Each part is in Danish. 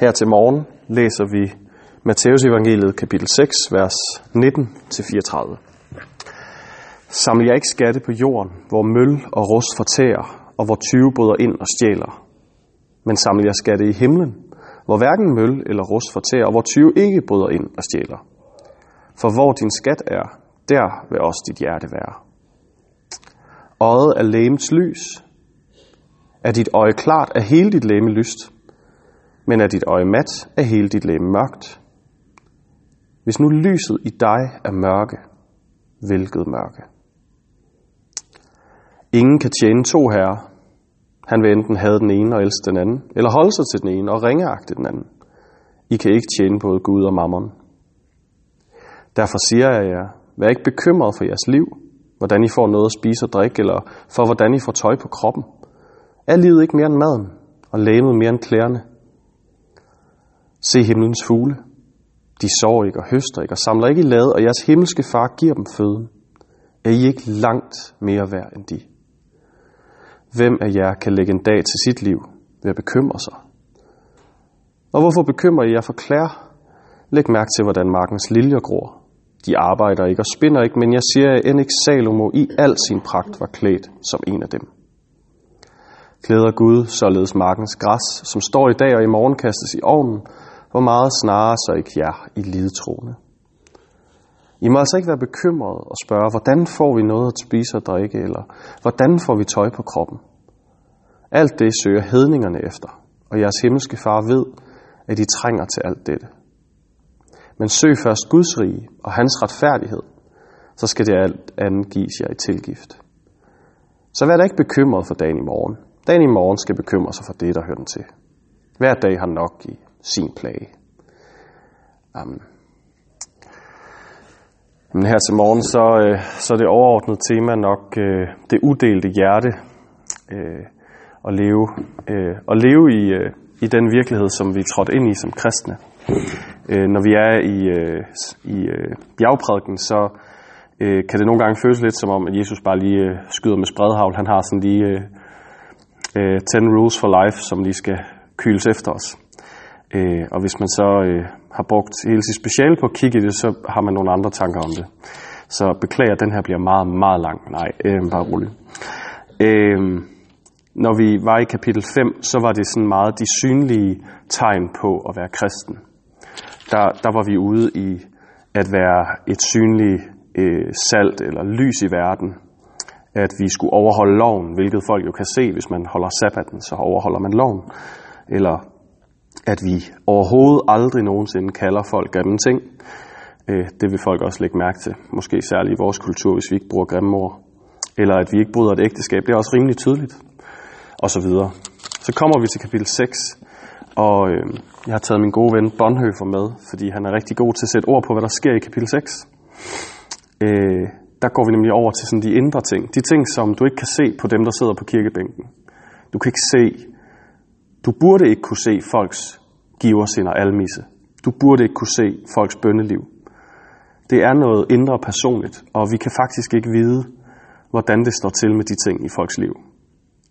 Her til morgen læser vi Matteus evangeliet kapitel 6, vers 19-34. Saml jer ikke skatte på jorden, hvor møl og rust fortærer, og hvor tyve bryder ind og stjæler. Men saml jer skatte i himlen, hvor hverken møl eller rust fortærer, og hvor tyve ikke bryder ind og stjæler. For hvor din skat er, der vil også dit hjerte være. Øjet er lægemets lys. Er dit øje klart, er hele dit læme lyst. Men er dit øje mat, er hele dit læge mørkt. Hvis nu lyset i dig er mørke, hvilket mørke? Ingen kan tjene to herrer. Han vil enten have den ene og elske den anden, eller holde sig til den ene og ringeagte den anden. I kan ikke tjene både Gud og mammon. Derfor siger jeg jer, vær ikke bekymret for jeres liv, hvordan I får noget at spise og drikke, eller for hvordan I får tøj på kroppen. Er livet ikke mere end maden, og lægemet mere end klæderne? Se himlens fugle. De sår ikke og høster ikke og samler ikke i lade, og jeres himmelske far giver dem føden. Er I ikke langt mere værd end de? Hvem af jer kan lægge en dag til sit liv ved at bekymre sig? Og hvorfor bekymrer I jer for klær? Læg mærke til, hvordan markens liljer gror. De arbejder ikke og spinder ikke, men jeg siger, at end ikke Salomo i al sin pragt var klædt som en af dem. Klæder Gud således markens græs, som står i dag og i morgen kastes i ovnen, hvor meget snarere så ikke jer i lidetroende. I må altså ikke være bekymrede og spørge, hvordan får vi noget at spise og drikke, eller hvordan får vi tøj på kroppen? Alt det søger hedningerne efter, og jeres himmelske far ved, at I trænger til alt dette. Men søg først Guds rige og hans retfærdighed, så skal det alt andet gives jer i tilgift. Så vær da ikke bekymret for dagen i morgen. Dagen i morgen skal bekymre sig for det, der hører den til. Hver dag har nok i sin plage. Amen. Men her til morgen, så, øh, så er det overordnede tema nok øh, det udelte hjerte. Øh, at leve, øh, at leve i, øh, i den virkelighed, som vi er trådt ind i som kristne. Øh, når vi er i, øh, i øh, bjergprædiken, så øh, kan det nogle gange føles lidt som om, at Jesus bare lige øh, skyder med spredhavl. Han har sådan lige øh, øh 10 rules for life, som lige skal kyles efter os. Øh, og hvis man så øh, har brugt hele sit speciale på at kigge i det, så har man nogle andre tanker om det. Så beklager, den her bliver meget, meget lang. Nej, øh, bare rolig. Øh, når vi var i kapitel 5, så var det sådan meget de synlige tegn på at være kristen. Der, der var vi ude i at være et synligt øh, salt eller lys i verden. At vi skulle overholde loven, hvilket folk jo kan se, hvis man holder sabbaten, så overholder man loven. Eller at vi overhovedet aldrig nogensinde kalder folk grimme ting. Øh, det vil folk også lægge mærke til, måske særligt i vores kultur, hvis vi ikke bruger grimme ord. Eller at vi ikke bryder et ægteskab, det er også rimelig tydeligt og så videre. Så kommer vi til kapitel 6, og øh, jeg har taget min gode ven Bonhoeffer med, fordi han er rigtig god til at sætte ord på, hvad der sker i kapitel 6. Øh, der går vi nemlig over til sådan de indre ting. De ting, som du ikke kan se på dem, der sidder på kirkebænken. Du kan ikke se, du burde ikke kunne se folks giversind og almisse. Du burde ikke kunne se folks bønneliv. Det er noget indre personligt, og vi kan faktisk ikke vide, hvordan det står til med de ting i folks liv.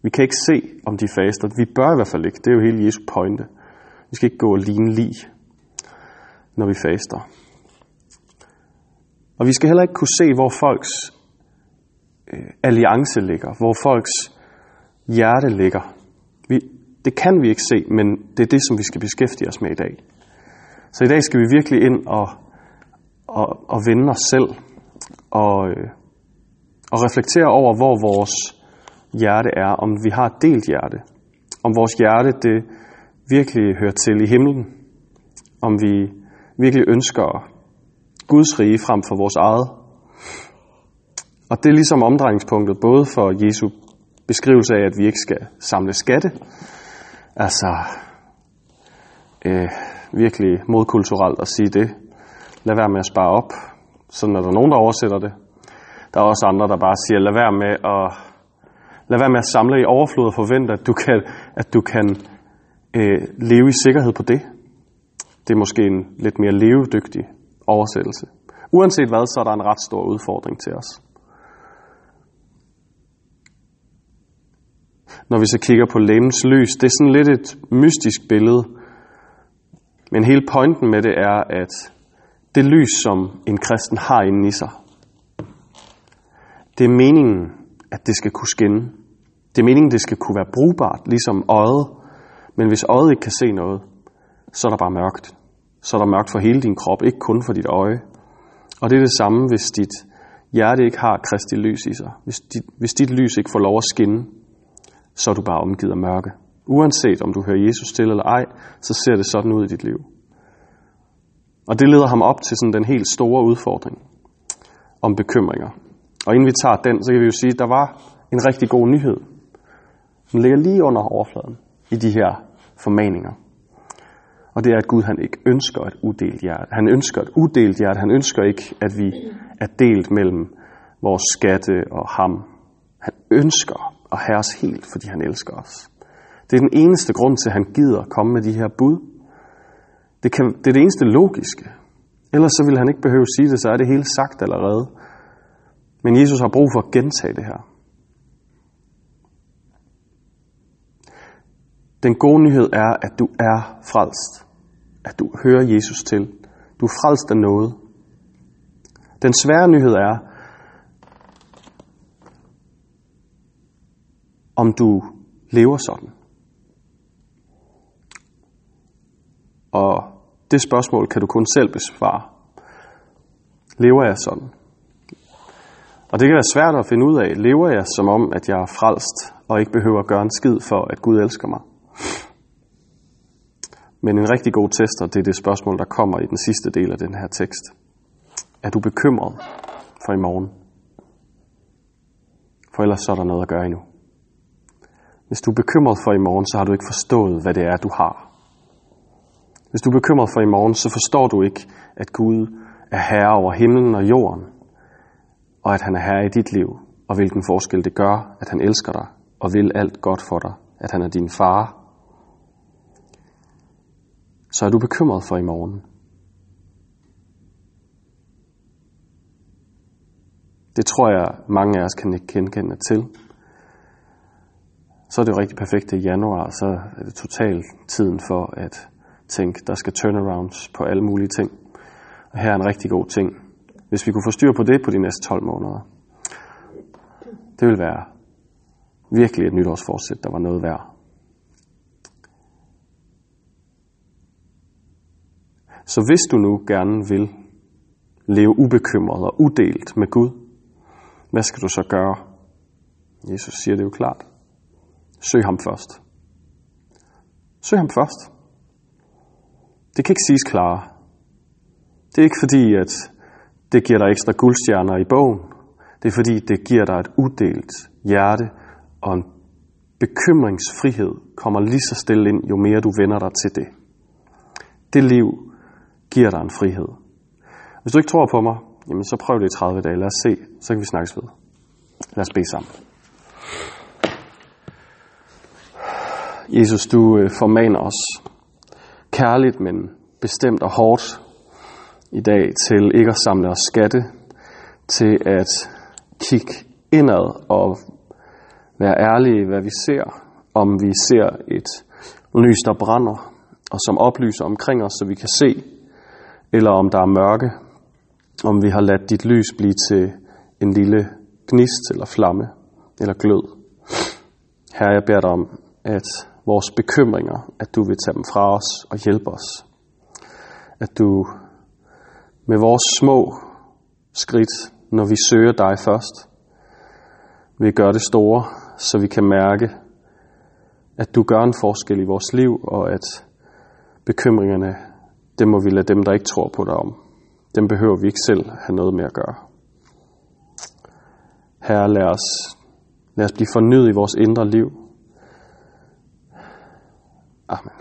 Vi kan ikke se, om de faster. Vi bør i hvert fald ikke. Det er jo hele Jesu pointe. Vi skal ikke gå og ligne lig, når vi faster. Og vi skal heller ikke kunne se, hvor folks øh, alliance ligger, hvor folks hjerte ligger. Det kan vi ikke se, men det er det, som vi skal beskæftige os med i dag. Så i dag skal vi virkelig ind og, og, og vende os selv og, øh, og reflektere over, hvor vores hjerte er, om vi har et delt hjerte. Om vores hjerte, det virkelig hører til i himlen. Om vi virkelig ønsker Guds rige frem for vores eget. Og det er ligesom omdrejningspunktet både for Jesu beskrivelse af, at vi ikke skal samle skatte, altså øh, virkelig modkulturelt at sige det. Lad være med at spare op. Sådan er der nogen, der oversætter det. Der er også andre, der bare siger, lad være med at Lad være med at samle i overflod og forvente, at du kan, at du kan øh, leve i sikkerhed på det. Det er måske en lidt mere levedygtig oversættelse. Uanset hvad, så er der en ret stor udfordring til os. Når vi så kigger på lægens lys, det er sådan lidt et mystisk billede Men hele pointen med det er, at det lys, som en kristen har inde i sig, det er meningen, at det skal kunne skinne. Det er meningen, det skal kunne være brugbart, ligesom øjet. Men hvis øjet ikke kan se noget, så er der bare mørkt. Så er der mørkt for hele din krop, ikke kun for dit øje. Og det er det samme, hvis dit hjerte ikke har kristi lys i sig. Hvis dit, hvis dit lys ikke får lov at skinne, så er du bare omgivet af mørke. Uanset om du hører Jesus til eller ej, så ser det sådan ud i dit liv. Og det leder ham op til sådan den helt store udfordring om bekymringer. Og inden vi tager den, så kan vi jo sige, at der var en rigtig god nyhed. Den ligger lige under overfladen i de her formaninger. Og det er, at Gud han ikke ønsker et uddelt hjerte. Han ønsker et uddelt hjerte. Han ønsker ikke, at vi er delt mellem vores skatte og ham. Han ønsker og have os helt, fordi han elsker os. Det er den eneste grund til, at han gider komme med de her bud. Det, kan, det er det eneste logiske. Ellers så vil han ikke behøve at sige det, så er det hele sagt allerede. Men Jesus har brug for at gentage det her. Den gode nyhed er, at du er frelst. At du hører Jesus til. Du er frelst af noget. Den svære nyhed er, om du lever sådan. Og det spørgsmål kan du kun selv besvare. Lever jeg sådan? Og det kan være svært at finde ud af. Lever jeg som om, at jeg er frelst, og ikke behøver at gøre en skid for, at Gud elsker mig? Men en rigtig god tester, det er det spørgsmål, der kommer i den sidste del af den her tekst. Er du bekymret for i morgen? For ellers så er der noget at gøre endnu. Hvis du er bekymret for i morgen, så har du ikke forstået, hvad det er, du har. Hvis du er bekymret for i morgen, så forstår du ikke, at Gud er herre over himlen og jorden, og at han er herre i dit liv, og hvilken forskel det gør, at han elsker dig og vil alt godt for dig, at han er din far. Så er du bekymret for i morgen. Det tror jeg, mange af os kan ikke genkende til. Så er det jo rigtig perfekt i januar, så er det totalt tiden for at tænke, der skal turnarounds på alle mulige ting. Og her er en rigtig god ting. Hvis vi kunne få styr på det på de næste 12 måneder, det ville være virkelig et nytårsforsæt, der var noget værd. Så hvis du nu gerne vil leve ubekymret og udelt med Gud, hvad skal du så gøre? Jesus siger det jo klart. Søg ham først. Søg ham først. Det kan ikke siges klarere. Det er ikke fordi, at det giver dig ekstra guldstjerner i bogen. Det er fordi, det giver dig et uddelt hjerte og en bekymringsfrihed kommer lige så stille ind, jo mere du vender dig til det. Det liv giver dig en frihed. Hvis du ikke tror på mig, jamen så prøv det i 30 dage. Lad os se, så kan vi snakkes ved. Lad os bede sammen. Jesus, du øh, formaner os kærligt, men bestemt og hårdt i dag til ikke at samle os skatte, til at kigge indad og være ærlige i, hvad vi ser, om vi ser et lys, der brænder, og som oplyser omkring os, så vi kan se, eller om der er mørke, om vi har ladt dit lys blive til en lille gnist eller flamme eller glød. Herre, jeg beder dig om, at vores bekymringer, at du vil tage dem fra os og hjælpe os. At du med vores små skridt, når vi søger dig først, vil gøre det store, så vi kan mærke, at du gør en forskel i vores liv, og at bekymringerne, dem må vi lade dem, der ikke tror på dig om. Dem behøver vi ikke selv have noget med at gøre. Herre, lad os, lad os blive fornyet i vores indre liv, Amen.